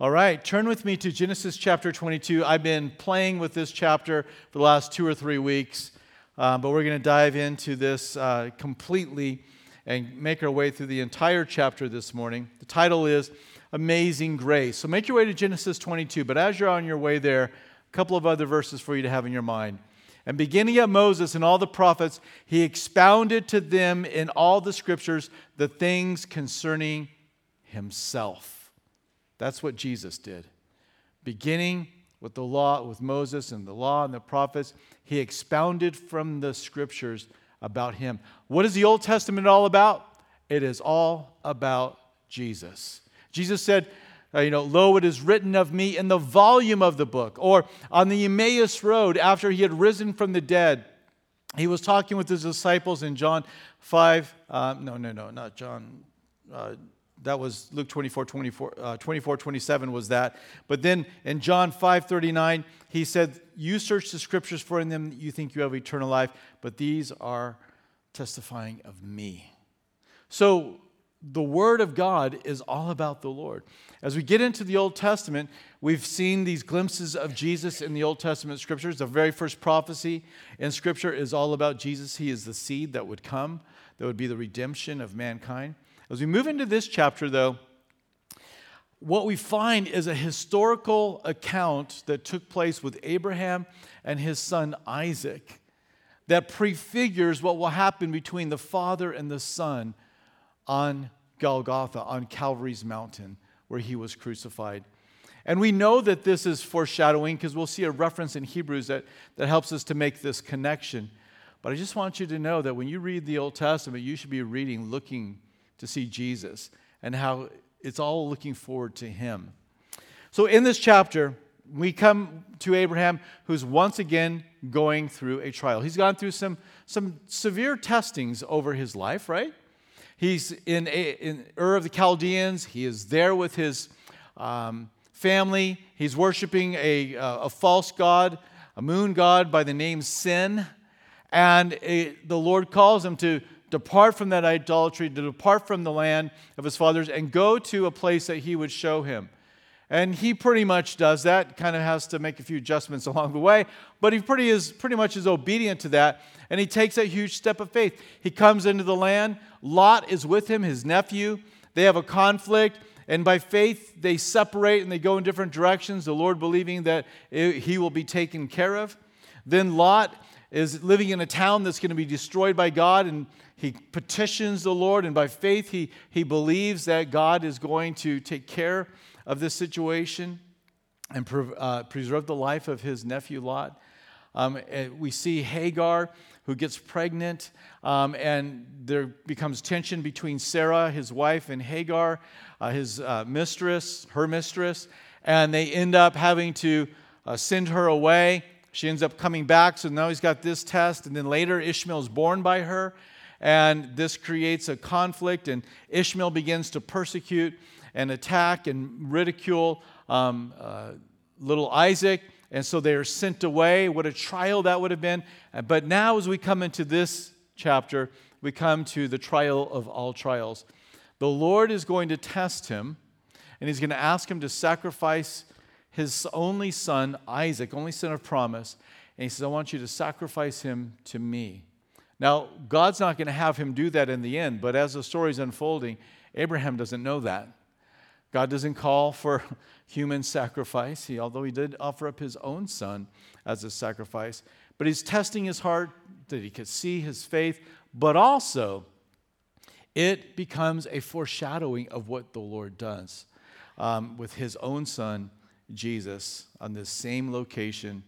All right, turn with me to Genesis chapter 22. I've been playing with this chapter for the last two or three weeks, uh, but we're going to dive into this uh, completely and make our way through the entire chapter this morning. The title is Amazing Grace. So make your way to Genesis 22, but as you're on your way there, a couple of other verses for you to have in your mind. And beginning at Moses and all the prophets, he expounded to them in all the scriptures the things concerning himself. That's what Jesus did. Beginning with the law, with Moses and the law and the prophets, he expounded from the scriptures about him. What is the Old Testament all about? It is all about Jesus. Jesus said, uh, you know, lo, it is written of me in the volume of the book. Or on the Emmaus Road, after he had risen from the dead, he was talking with his disciples in John 5. Uh, no, no, no, not John. Uh, that was Luke 24, 24, uh, 24, 27 was that. But then in John 5, 39, he said, You search the scriptures for in them you think you have eternal life, but these are testifying of me. So the Word of God is all about the Lord. As we get into the Old Testament, we've seen these glimpses of Jesus in the Old Testament scriptures. The very first prophecy in Scripture is all about Jesus. He is the seed that would come, that would be the redemption of mankind. As we move into this chapter, though, what we find is a historical account that took place with Abraham and his son Isaac that prefigures what will happen between the Father and the Son on Golgotha, on Calvary's mountain, where he was crucified. And we know that this is foreshadowing because we'll see a reference in Hebrews that, that helps us to make this connection. But I just want you to know that when you read the Old Testament, you should be reading looking to see Jesus and how it's all looking forward to him. So, in this chapter, we come to Abraham, who's once again going through a trial. He's gone through some, some severe testings over his life, right? He's in, in Ur of the Chaldeans. He is there with his um, family. He's worshiping a, a false god, a moon god by the name Sin. And a, the Lord calls him to depart from that idolatry, to depart from the land of his fathers, and go to a place that he would show him. And he pretty much does that, kind of has to make a few adjustments along the way, but he pretty, is, pretty much is obedient to that, and he takes a huge step of faith. He comes into the land, Lot is with him, his nephew. They have a conflict, and by faith they separate and they go in different directions, the Lord believing that he will be taken care of. Then Lot is living in a town that's going to be destroyed by God, and he petitions the Lord, and by faith, he, he believes that God is going to take care of this situation and pre- uh, preserve the life of his nephew Lot. Um, we see Hagar, who gets pregnant, um, and there becomes tension between Sarah, his wife, and Hagar, uh, his uh, mistress, her mistress, and they end up having to uh, send her away. She ends up coming back, so now he's got this test, and then later Ishmael is born by her, and this creates a conflict, and Ishmael begins to persecute and attack and ridicule um, uh, little Isaac. And so they are sent away. What a trial that would have been. But now, as we come into this chapter, we come to the trial of all trials. The Lord is going to test him, and he's going to ask him to sacrifice his only son, Isaac, only son of promise. And he says, I want you to sacrifice him to me. Now, God's not going to have him do that in the end, but as the story is unfolding, Abraham doesn't know that. God doesn't call for human sacrifice, he, although he did offer up his own son as a sacrifice. But he's testing his heart that he could see his faith, but also it becomes a foreshadowing of what the Lord does um, with his own son, Jesus, on this same location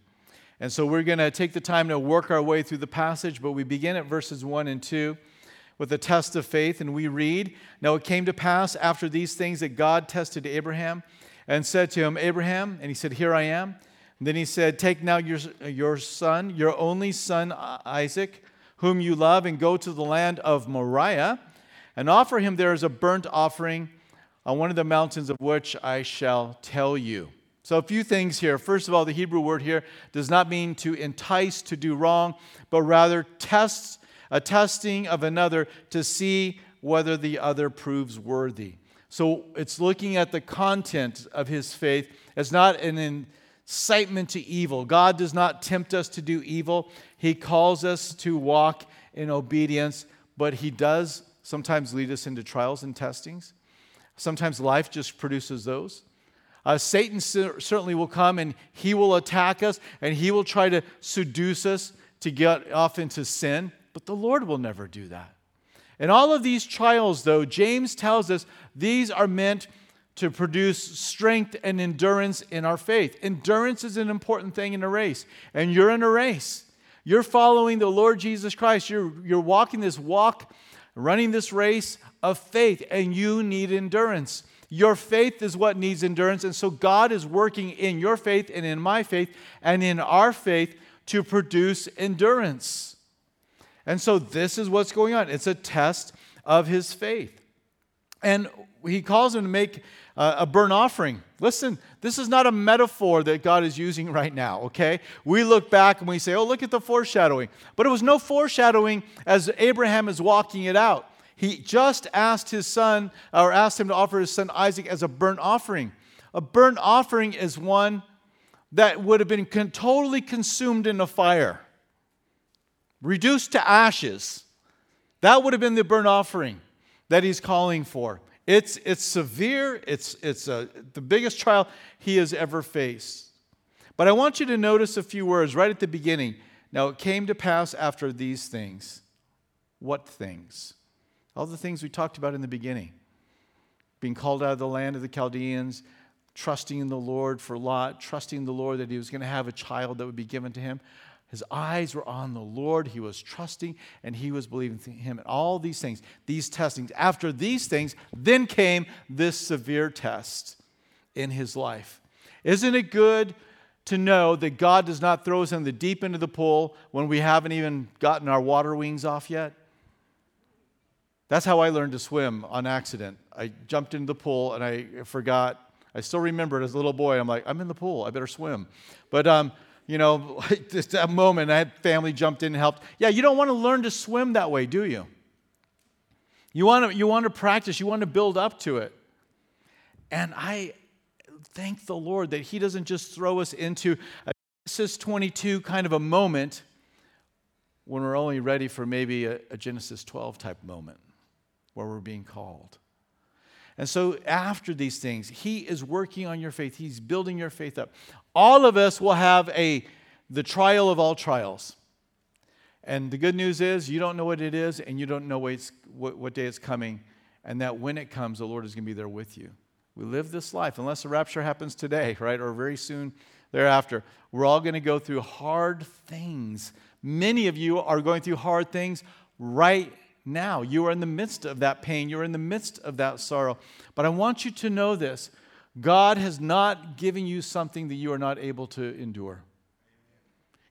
and so we're going to take the time to work our way through the passage, but we begin at verses 1 and 2 with a test of faith, and we read Now it came to pass after these things that God tested Abraham and said to him, Abraham, and he said, Here I am. And then he said, Take now your, your son, your only son Isaac, whom you love, and go to the land of Moriah, and offer him there as a burnt offering on one of the mountains of which I shall tell you. So, a few things here. First of all, the Hebrew word here does not mean to entice to do wrong, but rather tests, a testing of another to see whether the other proves worthy. So it's looking at the content of his faith. It's not an incitement to evil. God does not tempt us to do evil, He calls us to walk in obedience, but He does sometimes lead us into trials and testings. Sometimes life just produces those. Uh, Satan certainly will come and he will attack us and he will try to seduce us to get off into sin, but the Lord will never do that. And all of these trials, though, James tells us these are meant to produce strength and endurance in our faith. Endurance is an important thing in a race, and you're in a race. You're following the Lord Jesus Christ. You're, you're walking this walk, running this race of faith, and you need endurance. Your faith is what needs endurance. And so God is working in your faith and in my faith and in our faith to produce endurance. And so this is what's going on. It's a test of his faith. And he calls him to make uh, a burnt offering. Listen, this is not a metaphor that God is using right now, okay? We look back and we say, oh, look at the foreshadowing. But it was no foreshadowing as Abraham is walking it out. He just asked his son, or asked him to offer his son Isaac as a burnt offering. A burnt offering is one that would have been con- totally consumed in a fire, reduced to ashes. That would have been the burnt offering that he's calling for. It's, it's severe, it's, it's a, the biggest trial he has ever faced. But I want you to notice a few words right at the beginning. Now, it came to pass after these things. What things? All the things we talked about in the beginning being called out of the land of the Chaldeans, trusting in the Lord for Lot, trusting the Lord that he was going to have a child that would be given to him. His eyes were on the Lord. He was trusting and he was believing in him. And all these things, these testings. After these things, then came this severe test in his life. Isn't it good to know that God does not throw us in the deep end of the pool when we haven't even gotten our water wings off yet? That's how I learned to swim on accident. I jumped into the pool and I forgot. I still remember it as a little boy. I'm like, I'm in the pool. I better swim. But, um, you know, just that moment, I had family jumped in and helped. Yeah, you don't want to learn to swim that way, do you? You want to, you want to practice, you want to build up to it. And I thank the Lord that He doesn't just throw us into a Genesis 22 kind of a moment when we're only ready for maybe a, a Genesis 12 type moment where we're being called. And so, after these things, He is working on your faith. He's building your faith up. All of us will have a, the trial of all trials. And the good news is, you don't know what it is, and you don't know what, what day it's coming. And that when it comes, the Lord is going to be there with you. We live this life, unless the rapture happens today, right, or very soon thereafter. We're all going to go through hard things. Many of you are going through hard things right now. You are in the midst of that pain, you're in the midst of that sorrow. But I want you to know this God has not given you something that you are not able to endure.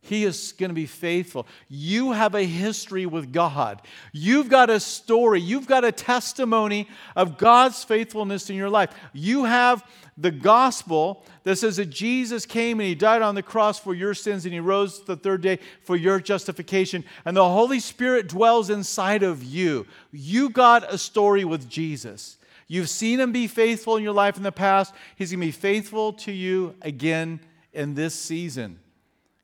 He is going to be faithful. You have a history with God. You've got a story. You've got a testimony of God's faithfulness in your life. You have the gospel that says that Jesus came and he died on the cross for your sins and he rose the third day for your justification. And the Holy Spirit dwells inside of you. You got a story with Jesus. You've seen him be faithful in your life in the past. He's going to be faithful to you again in this season.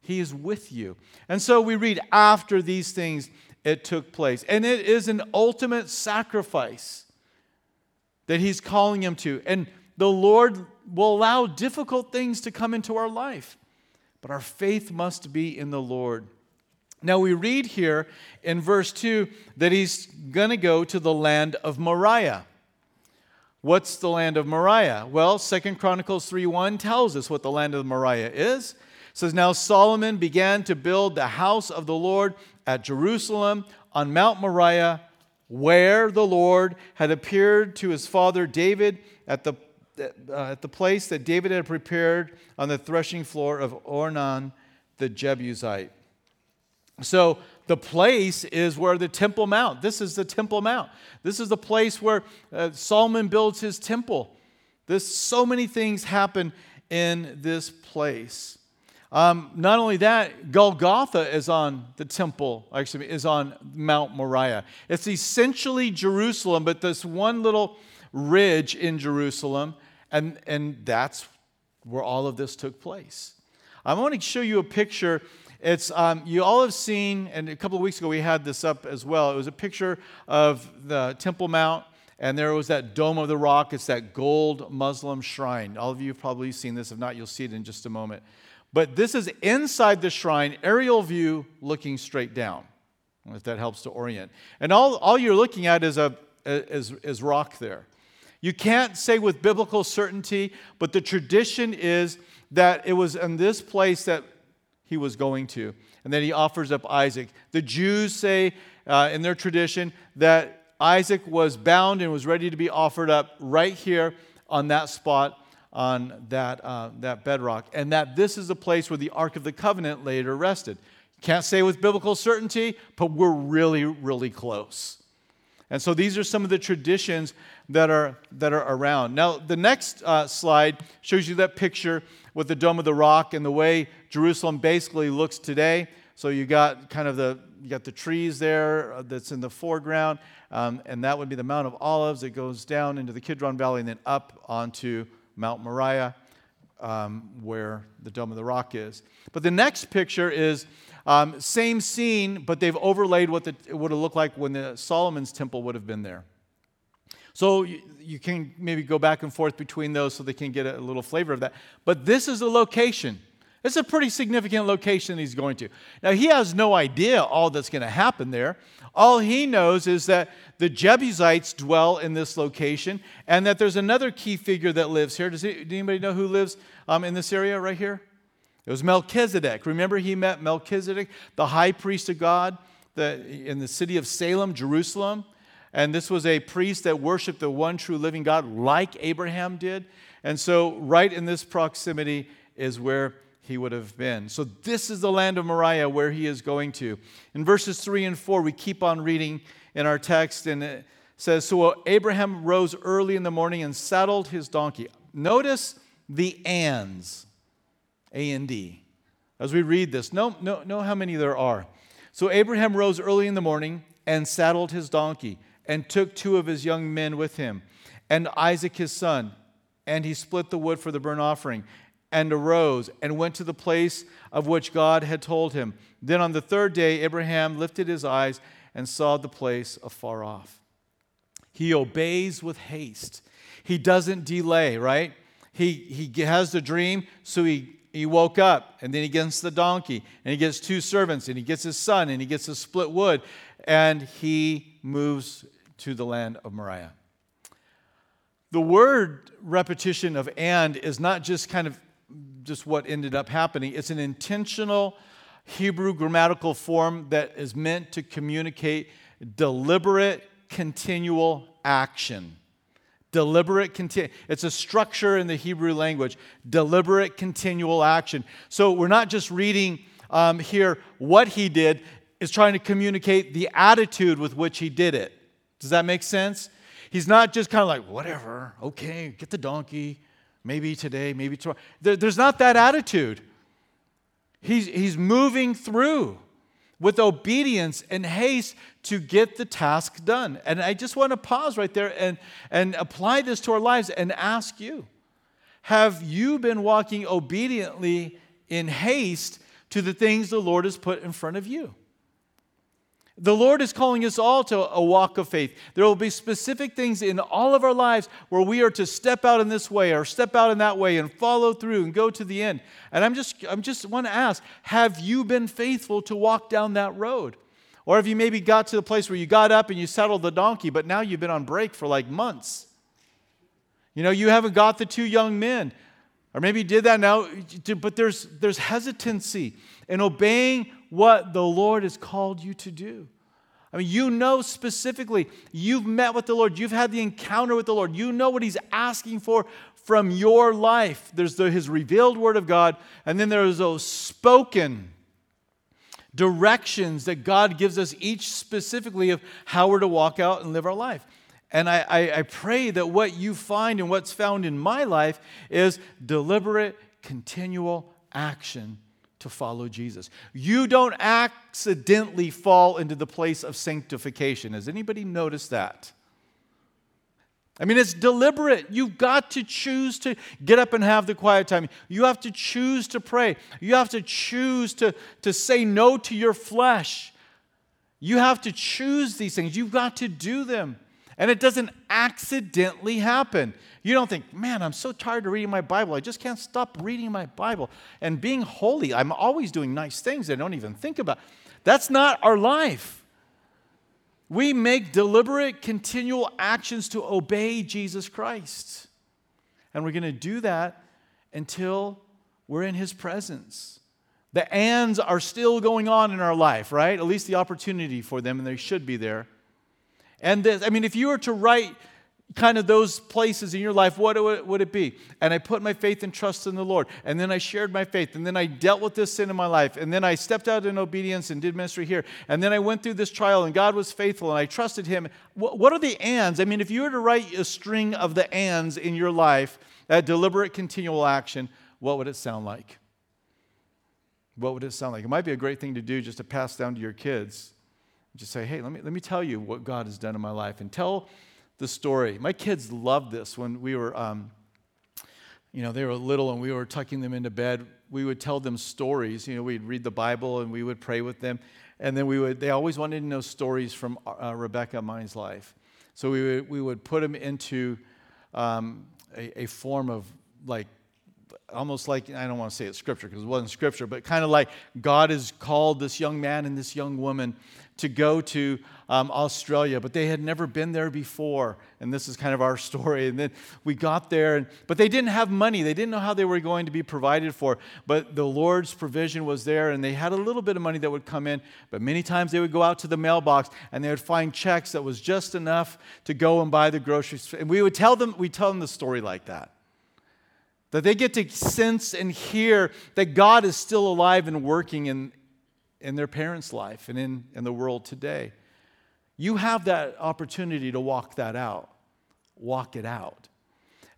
He is with you. And so we read, after these things, it took place. And it is an ultimate sacrifice that he's calling him to. And the Lord will allow difficult things to come into our life, but our faith must be in the Lord. Now we read here in verse 2 that he's going to go to the land of Moriah. What's the land of Moriah? Well, Second Chronicles 3:1 tells us what the land of Moriah is says, Now Solomon began to build the house of the Lord at Jerusalem on Mount Moriah, where the Lord had appeared to his father David at the, uh, at the place that David had prepared on the threshing floor of Ornan the Jebusite. So the place is where the Temple Mount. This is the Temple Mount. This is the place where uh, Solomon builds his temple. This so many things happen in this place. Um, not only that, Golgotha is on the temple, actually, is on Mount Moriah. It's essentially Jerusalem, but this one little ridge in Jerusalem, and, and that's where all of this took place. I want to show you a picture. It's um, you all have seen, and a couple of weeks ago we had this up as well. It was a picture of the Temple Mount, and there was that dome of the rock. It's that gold Muslim shrine. All of you have probably seen this. If not, you'll see it in just a moment. But this is inside the shrine, aerial view looking straight down, if that helps to orient. And all, all you're looking at is, a, is, is rock there. You can't say with biblical certainty, but the tradition is that it was in this place that he was going to. And then he offers up Isaac. The Jews say uh, in their tradition that Isaac was bound and was ready to be offered up right here on that spot on that, uh, that bedrock, and that this is the place where the Ark of the Covenant later rested. Can't say with biblical certainty, but we're really, really close. And so these are some of the traditions that are, that are around. Now, the next uh, slide shows you that picture with the Dome of the Rock and the way Jerusalem basically looks today. So you got kind of the you got the trees there uh, that's in the foreground, um, and that would be the Mount of Olives. It goes down into the Kidron Valley and then up onto Mount Moriah, um, where the Dome of the Rock is. But the next picture is um, same scene, but they've overlaid what it would have looked like when the Solomon's temple would have been there. So you, you can maybe go back and forth between those so they can get a little flavor of that. But this is the location. It's a pretty significant location he's going to. Now, he has no idea all that's going to happen there. All he knows is that the Jebusites dwell in this location and that there's another key figure that lives here. Does anybody know who lives um, in this area right here? It was Melchizedek. Remember, he met Melchizedek, the high priest of God the, in the city of Salem, Jerusalem. And this was a priest that worshiped the one true living God like Abraham did. And so, right in this proximity is where he would have been. So, this is the land of Moriah where he is going to. In verses 3 and 4, we keep on reading in our text, and it says So Abraham rose early in the morning and saddled his donkey. Notice the ands, A and D. As we read this, know, know, know how many there are. So Abraham rose early in the morning and saddled his donkey and took two of his young men with him and Isaac his son. And he split the wood for the burnt offering and arose and went to the place of which God had told him. Then on the third day, Abraham lifted his eyes and saw the place afar off. He obeys with haste. He doesn't delay, right? He, he has the dream, so he, he woke up, and then he gets the donkey, and he gets two servants, and he gets his son, and he gets the split wood, and he moves to the land of Moriah. The word repetition of and is not just kind of just what ended up happening. It's an intentional Hebrew grammatical form that is meant to communicate deliberate, continual action. Deliberate, continu- it's a structure in the Hebrew language. Deliberate, continual action. So we're not just reading um, here what he did, is trying to communicate the attitude with which he did it. Does that make sense? He's not just kind of like, whatever, okay, get the donkey, maybe today, maybe tomorrow. There, there's not that attitude. He's, he's moving through with obedience and haste to get the task done. And I just want to pause right there and, and apply this to our lives and ask you Have you been walking obediently in haste to the things the Lord has put in front of you? The Lord is calling us all to a walk of faith. There will be specific things in all of our lives where we are to step out in this way or step out in that way and follow through and go to the end. And I'm just I'm just want to ask, have you been faithful to walk down that road? Or have you maybe got to the place where you got up and you saddled the donkey, but now you've been on break for like months? You know, you haven't got the two young men. Or maybe you did that now, but there's, there's hesitancy in obeying what the Lord has called you to do. I mean, you know specifically, you've met with the Lord, you've had the encounter with the Lord, you know what He's asking for from your life. There's the, His revealed Word of God, and then there's those spoken directions that God gives us each specifically of how we're to walk out and live our life. And I, I, I pray that what you find and what's found in my life is deliberate, continual action to follow Jesus. You don't accidentally fall into the place of sanctification. Has anybody noticed that? I mean, it's deliberate. You've got to choose to get up and have the quiet time. You have to choose to pray. You have to choose to, to say no to your flesh. You have to choose these things. You've got to do them. And it doesn't accidentally happen. You don't think, man, I'm so tired of reading my Bible. I just can't stop reading my Bible. And being holy, I'm always doing nice things I don't even think about. That's not our life. We make deliberate, continual actions to obey Jesus Christ. And we're going to do that until we're in his presence. The ands are still going on in our life, right? At least the opportunity for them, and they should be there. And this, I mean, if you were to write kind of those places in your life, what would it be? And I put my faith and trust in the Lord. And then I shared my faith. And then I dealt with this sin in my life. And then I stepped out in obedience and did ministry here. And then I went through this trial and God was faithful and I trusted Him. What are the ands? I mean, if you were to write a string of the ands in your life, that deliberate, continual action, what would it sound like? What would it sound like? It might be a great thing to do just to pass down to your kids. Just say, hey, let me, let me tell you what God has done in my life. And tell the story. My kids loved this when we were, um, you know, they were little and we were tucking them into bed. We would tell them stories. You know, we'd read the Bible and we would pray with them. And then we would, they always wanted to know stories from uh, Rebecca Mine's life. So we would, we would put them into um, a, a form of like almost like I don't want to say it's scripture because it wasn't scripture, but kind of like God has called this young man and this young woman to go to um, Australia, but they had never been there before. And this is kind of our story. And then we got there, and, but they didn't have money. They didn't know how they were going to be provided for. But the Lord's provision was there, and they had a little bit of money that would come in. But many times they would go out to the mailbox and they would find checks that was just enough to go and buy the groceries. And we would tell them, we tell them the story like that. That they get to sense and hear that God is still alive and working in, in their parents' life and in, in the world today. You have that opportunity to walk that out. Walk it out.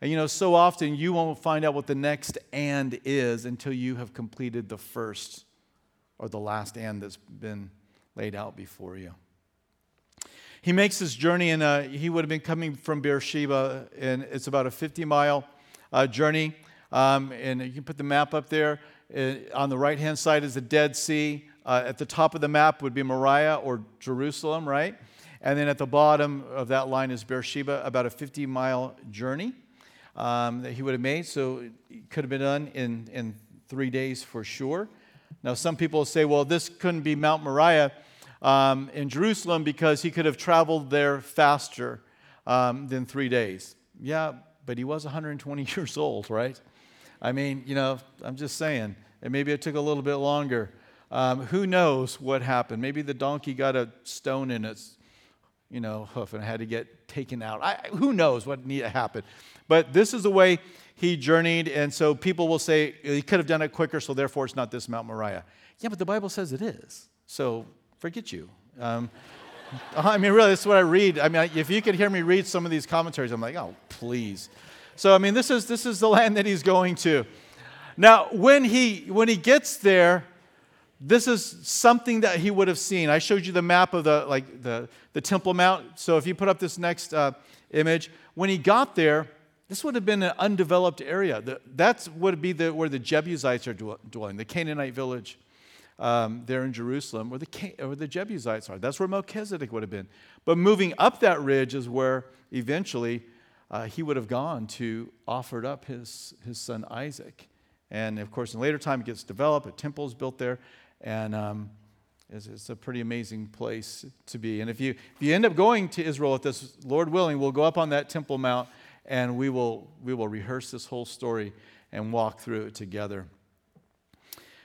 And you know, so often you won't find out what the next and is until you have completed the first or the last and that's been laid out before you. He makes this journey, and he would have been coming from Beersheba, and it's about a 50 mile uh, journey. Um, and you can put the map up there. Uh, on the right hand side is the Dead Sea. Uh, at the top of the map would be Moriah or Jerusalem, right? And then at the bottom of that line is Beersheba, about a 50 mile journey um, that he would have made. So it could have been done in, in three days for sure. Now, some people say, well, this couldn't be Mount Moriah um, in Jerusalem because he could have traveled there faster um, than three days. Yeah, but he was 120 years old, right? I mean, you know, I'm just saying, and maybe it took a little bit longer. Um, who knows what happened? Maybe the donkey got a stone in its, you know, hoof and had to get taken out. I, who knows what happened? But this is the way he journeyed, and so people will say he could have done it quicker, so therefore it's not this Mount Moriah. Yeah, but the Bible says it is. So forget you. Um, I mean, really, this is what I read. I mean, if you could hear me read some of these commentaries, I'm like, oh, please. So, I mean, this is, this is the land that he's going to. Now, when he, when he gets there, this is something that he would have seen. I showed you the map of the, like the, the Temple Mount. So if you put up this next uh, image, when he got there, this would have been an undeveloped area. That would be the, where the Jebusites are dwelling, the Canaanite village um, there in Jerusalem, where the, where the Jebusites are. That's where Melchizedek would have been. But moving up that ridge is where eventually uh, he would have gone to offered up his, his son Isaac. And of course, in later time, it gets developed, a temple is built there, and um, it's, it's, a pretty amazing place to be. And if you, if you end up going to Israel with this, Lord willing, we'll go up on that Temple Mount and we will, we will rehearse this whole story and walk through it together.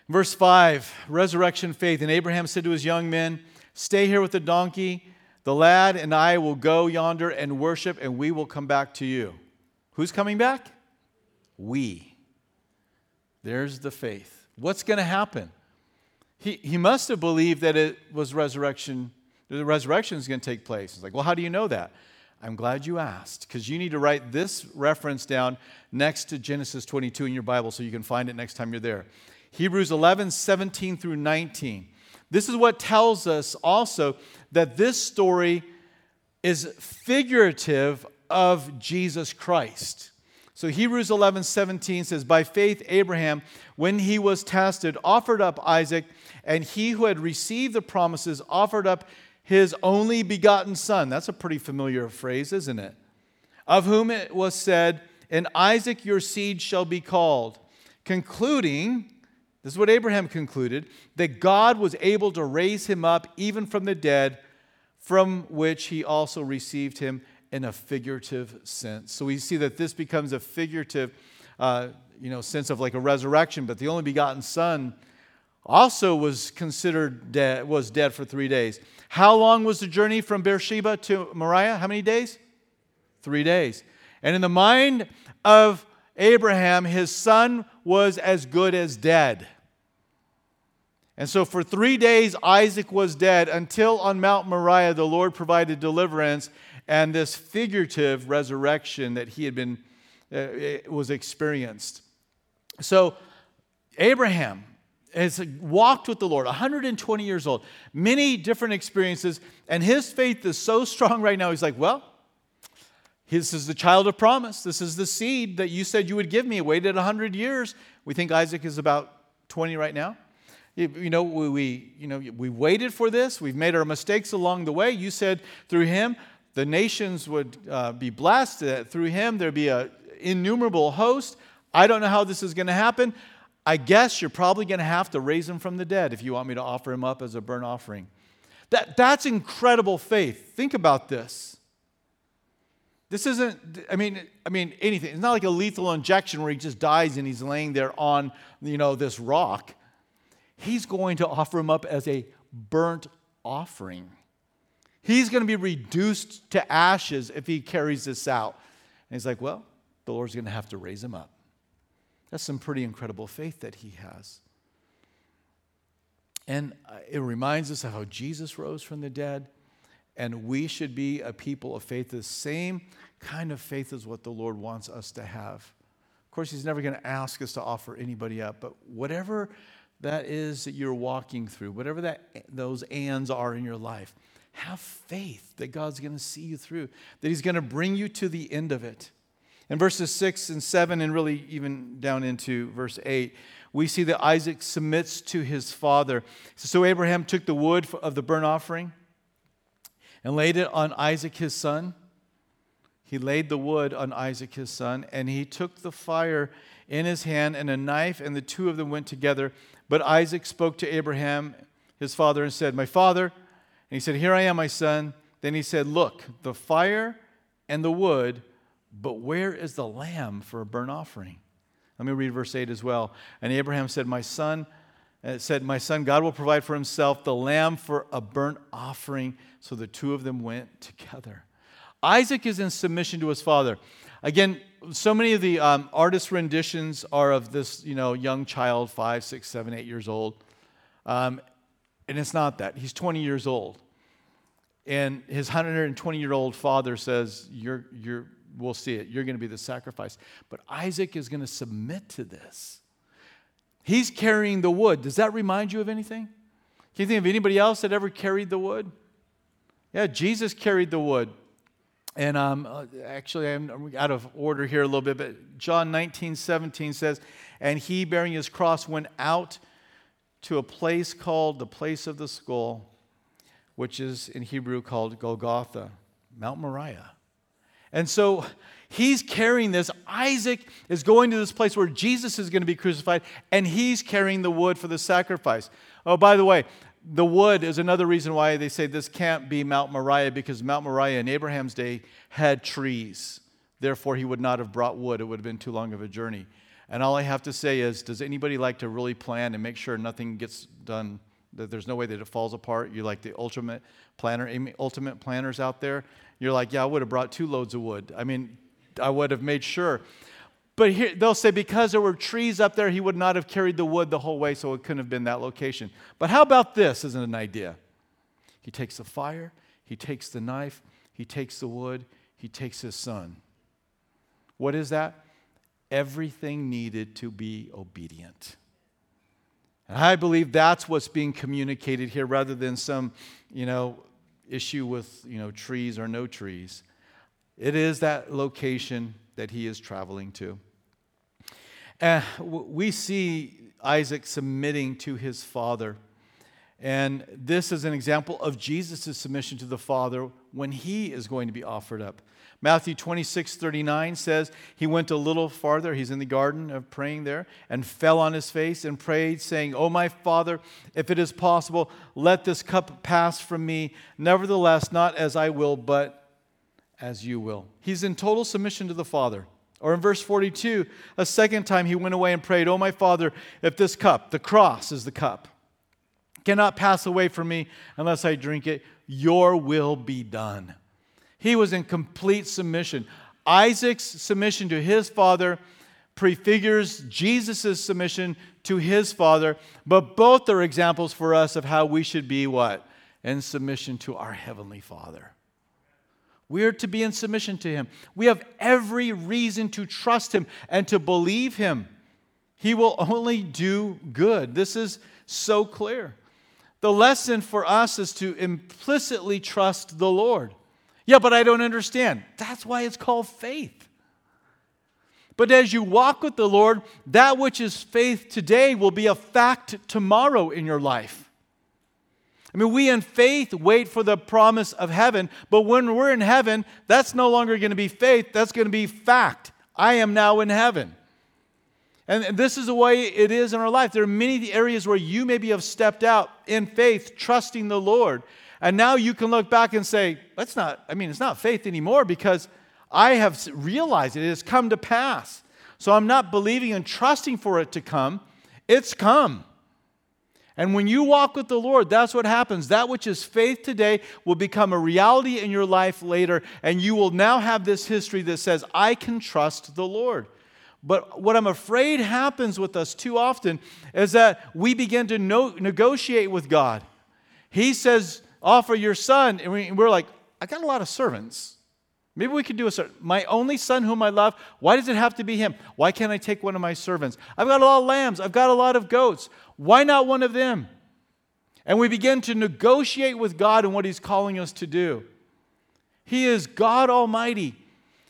Verse 5 resurrection faith. And Abraham said to his young men, Stay here with the donkey the lad and I will go yonder and worship, and we will come back to you. Who's coming back? We. There's the faith. What's going to happen? He, he must have believed that it was resurrection, the resurrection is going to take place. It's like, well, how do you know that? I'm glad you asked because you need to write this reference down next to Genesis 22 in your Bible so you can find it next time you're there. Hebrews 11, 17 through 19. This is what tells us also that this story is figurative of Jesus Christ. So Hebrews 11 17 says, By faith, Abraham, when he was tested, offered up Isaac, and he who had received the promises offered up his only begotten son. That's a pretty familiar phrase, isn't it? Of whom it was said, In Isaac your seed shall be called, concluding, this is what Abraham concluded, that God was able to raise him up even from the dead, from which he also received him in a figurative sense. So we see that this becomes a figurative, uh, you know, sense of like a resurrection. But the only begotten Son also was considered dead, was dead for three days. How long was the journey from Beersheba to Moriah? How many days? Three days. And in the mind of Abraham, his son was as good as dead. And so for three days, Isaac was dead until on Mount Moriah, the Lord provided deliverance and this figurative resurrection that he had been uh, was experienced. So Abraham has walked with the Lord, 120 years old, many different experiences, and his faith is so strong right now. He's like, well, this is the child of promise. This is the seed that you said you would give me. waited 100 years. We think Isaac is about 20 right now. You, know, we, we, you know, we waited for this. We've made our mistakes along the way. You said through him, the nations would uh, be blessed. That through him, there'd be an innumerable host. I don't know how this is going to happen. I guess you're probably going to have to raise him from the dead if you want me to offer him up as a burnt offering. That, that's incredible faith. Think about this. This isn't, I mean, I mean, anything. It's not like a lethal injection where he just dies and he's laying there on, you know, this rock. He's going to offer him up as a burnt offering. He's going to be reduced to ashes if he carries this out. And he's like, well, the Lord's going to have to raise him up. That's some pretty incredible faith that he has. And it reminds us of how Jesus rose from the dead. And we should be a people of faith, the same kind of faith is what the Lord wants us to have. Of course, He's never going to ask us to offer anybody up, but whatever that is that you're walking through, whatever that, those ands are in your life, have faith that God's going to see you through, that He's going to bring you to the end of it. In verses 6 and 7, and really even down into verse 8, we see that Isaac submits to his father. So Abraham took the wood of the burnt offering and laid it on Isaac his son. He laid the wood on Isaac his son, and he took the fire in his hand and a knife, and the two of them went together. But Isaac spoke to Abraham, his father, and said, My father, and he said, Here I am, my son. Then he said, Look, the fire and the wood, but where is the lamb for a burnt offering? Let me read verse 8 as well. And Abraham said, My son, uh, said, My son, God will provide for himself the lamb for a burnt offering. So the two of them went together. Isaac is in submission to his father. Again, so many of the um, artist renditions are of this, you know, young child, five, six, seven, eight years old. Um, and it's not that. He's 20 years old. And his 120 year old father says, you're, you're, We'll see it. You're going to be the sacrifice. But Isaac is going to submit to this. He's carrying the wood. Does that remind you of anything? Can you think of anybody else that ever carried the wood? Yeah, Jesus carried the wood. And um, uh, actually, I'm out of order here a little bit, but John 19, 17 says, And he, bearing his cross, went out to a place called the place of the skull, which is in Hebrew called Golgotha, Mount Moriah. And so he's carrying this. Isaac is going to this place where Jesus is going to be crucified, and he's carrying the wood for the sacrifice. Oh, by the way, the wood is another reason why they say this can't be Mount Moriah, because Mount Moriah in Abraham's day had trees. Therefore, he would not have brought wood, it would have been too long of a journey. And all I have to say is, does anybody like to really plan and make sure nothing gets done, there's no way that it falls apart? You're like the ultimate planner, ultimate planners out there? You're like, yeah, I would have brought two loads of wood. I mean, I would have made sure. But here, they'll say because there were trees up there, he would not have carried the wood the whole way, so it couldn't have been that location. But how about this as an idea? He takes the fire, he takes the knife, he takes the wood, he takes his son. What is that? everything needed to be obedient. And I believe that's what's being communicated here rather than some, you know, issue with, you know, trees or no trees. It is that location that he is traveling to. And we see Isaac submitting to his father. And this is an example of Jesus' submission to the Father when he is going to be offered up. Matthew 26, 39 says, He went a little farther, he's in the garden of praying there, and fell on his face and prayed, saying, Oh, my Father, if it is possible, let this cup pass from me. Nevertheless, not as I will, but as you will. He's in total submission to the Father. Or in verse 42, a second time he went away and prayed, Oh, my Father, if this cup, the cross is the cup, cannot pass away from me unless I drink it, your will be done. He was in complete submission. Isaac's submission to his father prefigures Jesus' submission to his father, but both are examples for us of how we should be what? In submission to our heavenly Father. We are to be in submission to Him. We have every reason to trust Him and to believe Him. He will only do good. This is so clear. The lesson for us is to implicitly trust the Lord. Yeah, but I don't understand. That's why it's called faith. But as you walk with the Lord, that which is faith today will be a fact tomorrow in your life. I mean, we in faith wait for the promise of heaven, but when we're in heaven, that's no longer going to be faith, that's going to be fact. I am now in heaven. And this is the way it is in our life. There are many areas where you maybe have stepped out in faith, trusting the Lord. And now you can look back and say, that's not, I mean, it's not faith anymore because I have realized it, it has come to pass. So I'm not believing and trusting for it to come, it's come. And when you walk with the Lord, that's what happens. That which is faith today will become a reality in your life later, and you will now have this history that says, I can trust the Lord. But what I'm afraid happens with us too often is that we begin to no- negotiate with God. He says, Offer your son. And we're like, I got a lot of servants. Maybe we could do a servant. My only son whom I love, why does it have to be him? Why can't I take one of my servants? I've got a lot of lambs. I've got a lot of goats. Why not one of them? And we begin to negotiate with God and what He's calling us to do. He is God Almighty,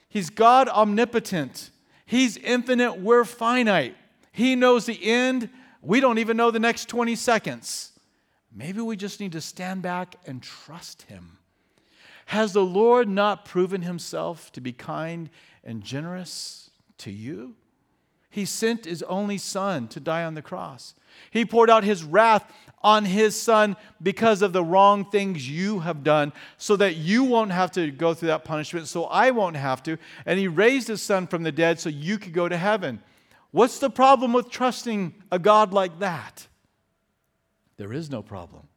He's God omnipotent, He's infinite, we're finite. He knows the end, we don't even know the next 20 seconds. Maybe we just need to stand back and trust Him. Has the Lord not proven Himself to be kind and generous to you? He sent His only Son to die on the cross. He poured out his wrath on his son because of the wrong things you have done, so that you won't have to go through that punishment, so I won't have to. And he raised his son from the dead so you could go to heaven. What's the problem with trusting a God like that? There is no problem.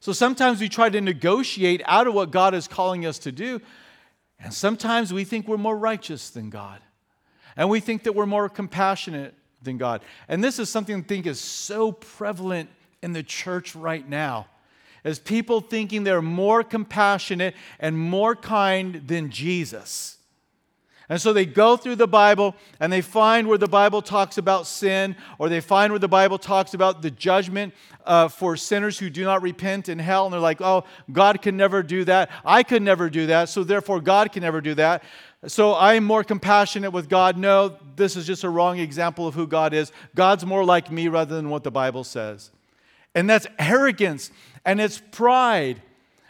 So sometimes we try to negotiate out of what God is calling us to do, and sometimes we think we're more righteous than God. And we think that we're more compassionate than God. And this is something I think is so prevalent in the church right now. As people thinking they're more compassionate and more kind than Jesus. And so they go through the Bible and they find where the Bible talks about sin, or they find where the Bible talks about the judgment uh, for sinners who do not repent in hell. And they're like, oh, God can never do that. I could never do that. So therefore, God can never do that. So I'm more compassionate with God. No, this is just a wrong example of who God is. God's more like me rather than what the Bible says. And that's arrogance and it's pride.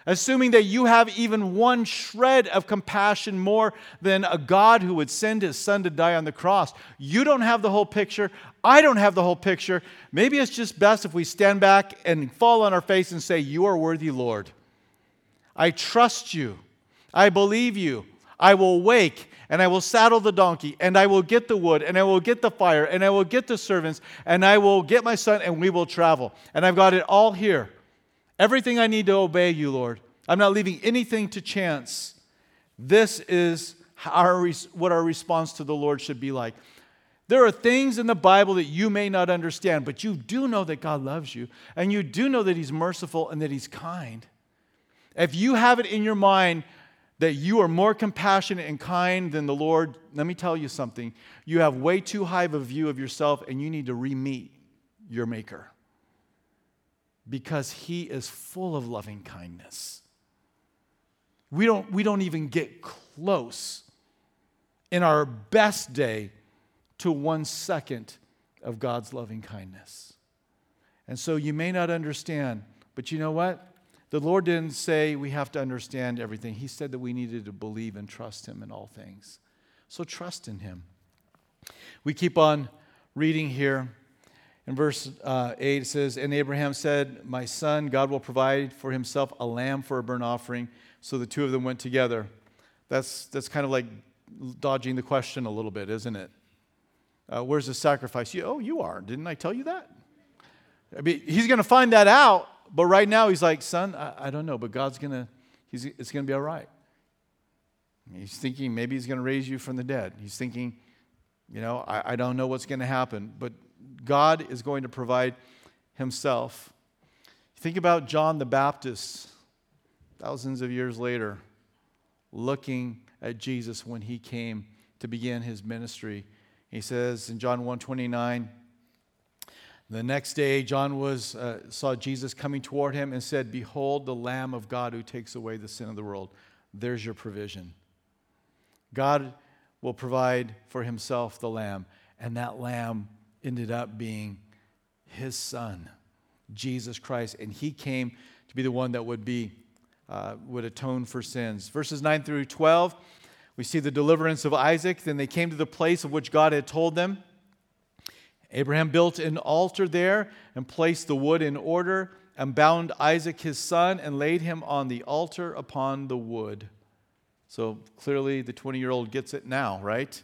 Assuming that you have even one shred of compassion more than a God who would send his son to die on the cross. You don't have the whole picture. I don't have the whole picture. Maybe it's just best if we stand back and fall on our face and say, You are worthy, Lord. I trust you. I believe you. I will wake and I will saddle the donkey and I will get the wood and I will get the fire and I will get the servants and I will get my son and we will travel. And I've got it all here. Everything I need to obey you, Lord. I'm not leaving anything to chance. This is our, what our response to the Lord should be like. There are things in the Bible that you may not understand, but you do know that God loves you, and you do know that He's merciful and that He's kind. If you have it in your mind that you are more compassionate and kind than the Lord, let me tell you something. You have way too high of a view of yourself, and you need to re meet your Maker because He is full of loving kindness. We don't, we don't even get close in our best day to one second of God's loving kindness. And so you may not understand, but you know what? The Lord didn't say we have to understand everything. He said that we needed to believe and trust Him in all things. So trust in Him. We keep on reading here. In verse uh, 8, it says, And Abraham said, My son, God will provide for himself a lamb for a burnt offering. So the two of them went together. That's, that's kind of like dodging the question a little bit, isn't it? Uh, where's the sacrifice? You, oh, you are. Didn't I tell you that? I mean, he's going to find that out, but right now he's like, Son, I, I don't know, but God's going to, he's it's going to be all right. He's thinking maybe he's going to raise you from the dead. He's thinking, you know, I, I don't know what's going to happen, but God is going to provide himself. Think about John the Baptist, thousands of years later, looking at Jesus when he came to begin his ministry. He says in John 1:29, the next day John was, uh, saw Jesus coming toward him and said, Behold the Lamb of God who takes away the sin of the world. There's your provision. God will provide for himself the lamb, and that lamb ended up being his son, Jesus Christ, and he came to be the one that would be uh, would atone for sins. Verses 9 through 12, we see the deliverance of Isaac. Then they came to the place of which God had told them. Abraham built an altar there and placed the wood in order and bound Isaac his son and laid him on the altar upon the wood. So clearly the 20 year old gets it now, right?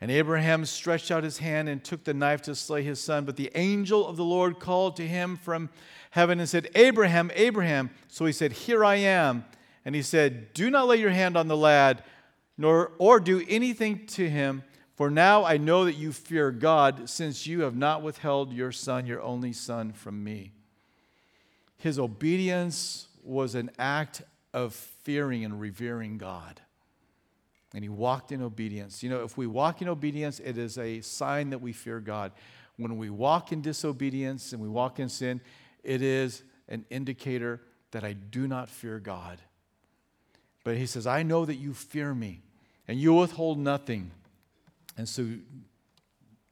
And Abraham stretched out his hand and took the knife to slay his son. But the angel of the Lord called to him from heaven and said, Abraham, Abraham. So he said, Here I am. And he said, Do not lay your hand on the lad, nor or do anything to him, for now I know that you fear God, since you have not withheld your son, your only son, from me. His obedience was an act of fearing and revering God and he walked in obedience. You know, if we walk in obedience, it is a sign that we fear God. When we walk in disobedience and we walk in sin, it is an indicator that I do not fear God. But he says, I know that you fear me and you withhold nothing. And so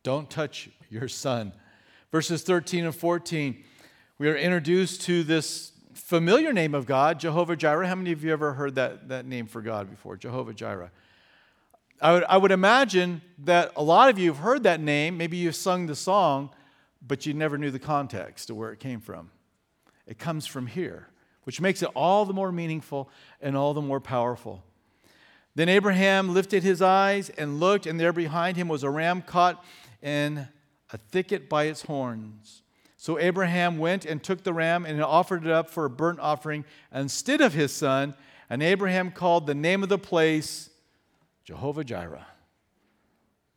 don't touch your son. Verses 13 and 14, we are introduced to this familiar name of God, Jehovah Jireh. How many of you ever heard that, that name for God before? Jehovah Jireh. I would, I would imagine that a lot of you have heard that name. Maybe you've sung the song, but you never knew the context of where it came from. It comes from here, which makes it all the more meaningful and all the more powerful. Then Abraham lifted his eyes and looked, and there behind him was a ram caught in a thicket by its horns. So Abraham went and took the ram and offered it up for a burnt offering instead of his son. And Abraham called the name of the place Jehovah Jireh.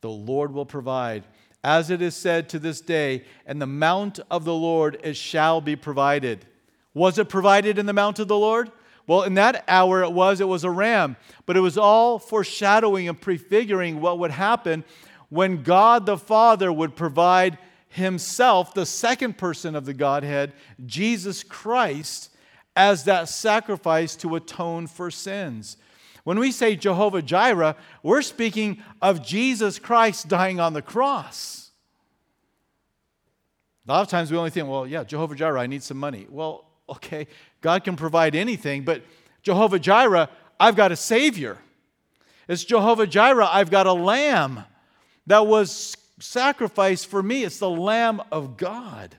The Lord will provide. As it is said to this day, and the mount of the Lord it shall be provided. Was it provided in the mount of the Lord? Well, in that hour it was, it was a ram, but it was all foreshadowing and prefiguring what would happen when God the Father would provide Himself, the second person of the Godhead, Jesus Christ, as that sacrifice to atone for sins. When we say Jehovah Jireh, we're speaking of Jesus Christ dying on the cross. A lot of times we only think, well, yeah, Jehovah Jireh, I need some money. Well, okay, God can provide anything, but Jehovah Jireh, I've got a Savior. It's Jehovah Jireh, I've got a lamb that was sacrificed for me. It's the Lamb of God.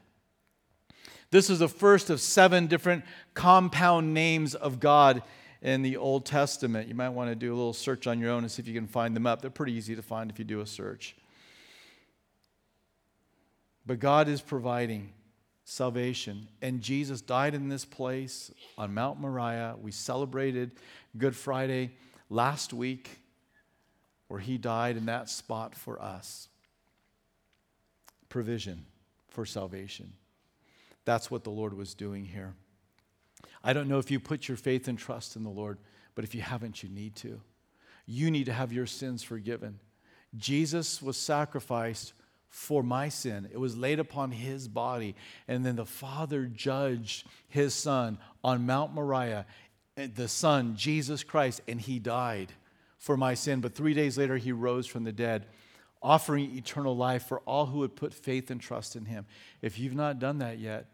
This is the first of seven different compound names of God in the Old Testament. You might want to do a little search on your own and see if you can find them up. They're pretty easy to find if you do a search. But God is providing salvation. And Jesus died in this place on Mount Moriah. We celebrated Good Friday last week, where he died in that spot for us. Provision for salvation. That's what the Lord was doing here. I don't know if you put your faith and trust in the Lord, but if you haven't, you need to. You need to have your sins forgiven. Jesus was sacrificed for my sin. It was laid upon his body. And then the Father judged his son on Mount Moriah eh, the Son, Jesus Christ, and he died for my sin. But three days later, he rose from the dead, offering eternal life for all who would put faith and trust in him. If you've not done that yet,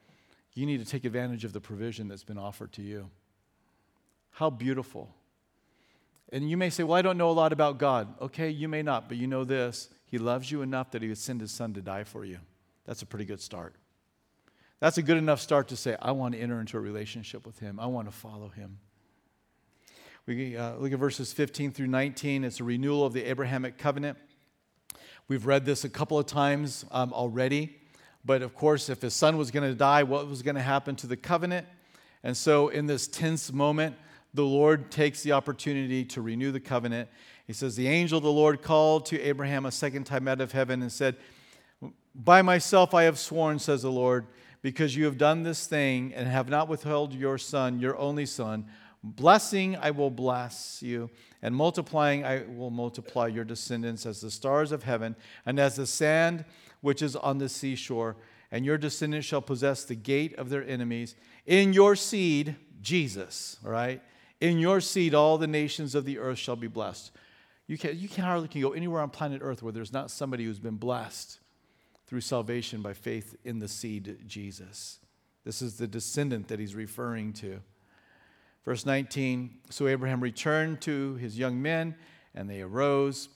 you need to take advantage of the provision that's been offered to you. How beautiful. And you may say, Well, I don't know a lot about God. Okay, you may not, but you know this He loves you enough that He would send His Son to die for you. That's a pretty good start. That's a good enough start to say, I want to enter into a relationship with Him, I want to follow Him. We uh, look at verses 15 through 19. It's a renewal of the Abrahamic covenant. We've read this a couple of times um, already. But of course, if his son was going to die, what was going to happen to the covenant? And so, in this tense moment, the Lord takes the opportunity to renew the covenant. He says, The angel of the Lord called to Abraham a second time out of heaven and said, By myself I have sworn, says the Lord, because you have done this thing and have not withheld your son, your only son. Blessing, I will bless you, and multiplying, I will multiply your descendants as the stars of heaven and as the sand which is on the seashore. And your descendants shall possess the gate of their enemies. In your seed, Jesus, right? In your seed, all the nations of the earth shall be blessed. You can, you can hardly can go anywhere on planet Earth where there's not somebody who's been blessed through salvation by faith in the seed Jesus. This is the descendant that he's referring to. Verse 19 So Abraham returned to his young men, and they arose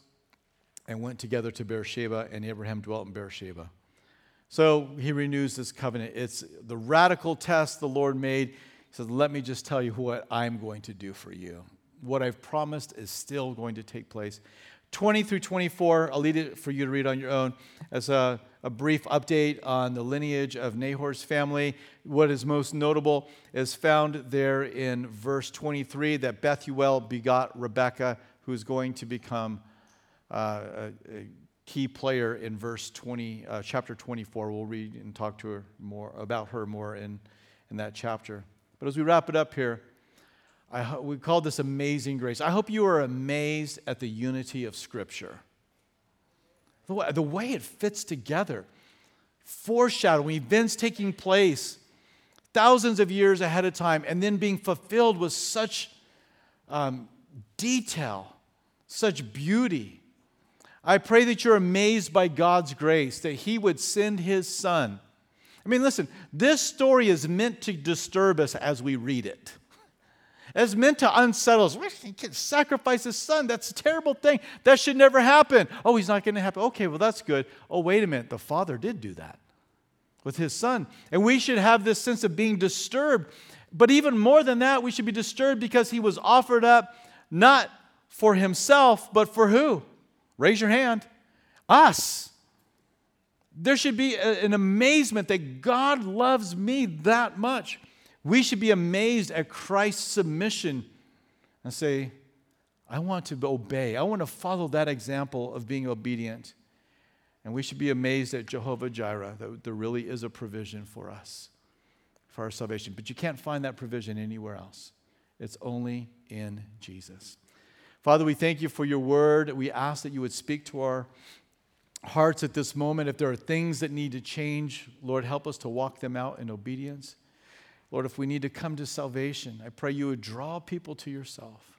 and went together to Beersheba, and Abraham dwelt in Beersheba. So he renews this covenant. It's the radical test the Lord made. He says, Let me just tell you what I'm going to do for you. What I've promised is still going to take place. 20 through 24, I'll leave it for you to read on your own as a, a brief update on the lineage of Nahor's family. What is most notable is found there in verse 23 that Bethuel begot Rebekah, who is going to become a, a, key player in verse 20, uh, chapter 24. We'll read and talk to her more about her more in, in that chapter. But as we wrap it up here, I, we call this amazing grace. I hope you are amazed at the unity of Scripture. The way, the way it fits together, foreshadowing events taking place thousands of years ahead of time and then being fulfilled with such um, detail, such beauty. I pray that you're amazed by God's grace, that He would send His Son. I mean, listen, this story is meant to disturb us as we read it. It's meant to unsettle us. Can sacrifice his son. That's a terrible thing. That should never happen. Oh, he's not going to happen. Okay, well, that's good. Oh, wait a minute. The father did do that with his son. And we should have this sense of being disturbed. But even more than that, we should be disturbed because he was offered up not for himself, but for who? Raise your hand. Us. There should be a, an amazement that God loves me that much. We should be amazed at Christ's submission and say, I want to obey. I want to follow that example of being obedient. And we should be amazed at Jehovah Jireh, that there really is a provision for us, for our salvation. But you can't find that provision anywhere else, it's only in Jesus. Father, we thank you for your word. We ask that you would speak to our hearts at this moment. If there are things that need to change, Lord, help us to walk them out in obedience. Lord, if we need to come to salvation, I pray you would draw people to yourself.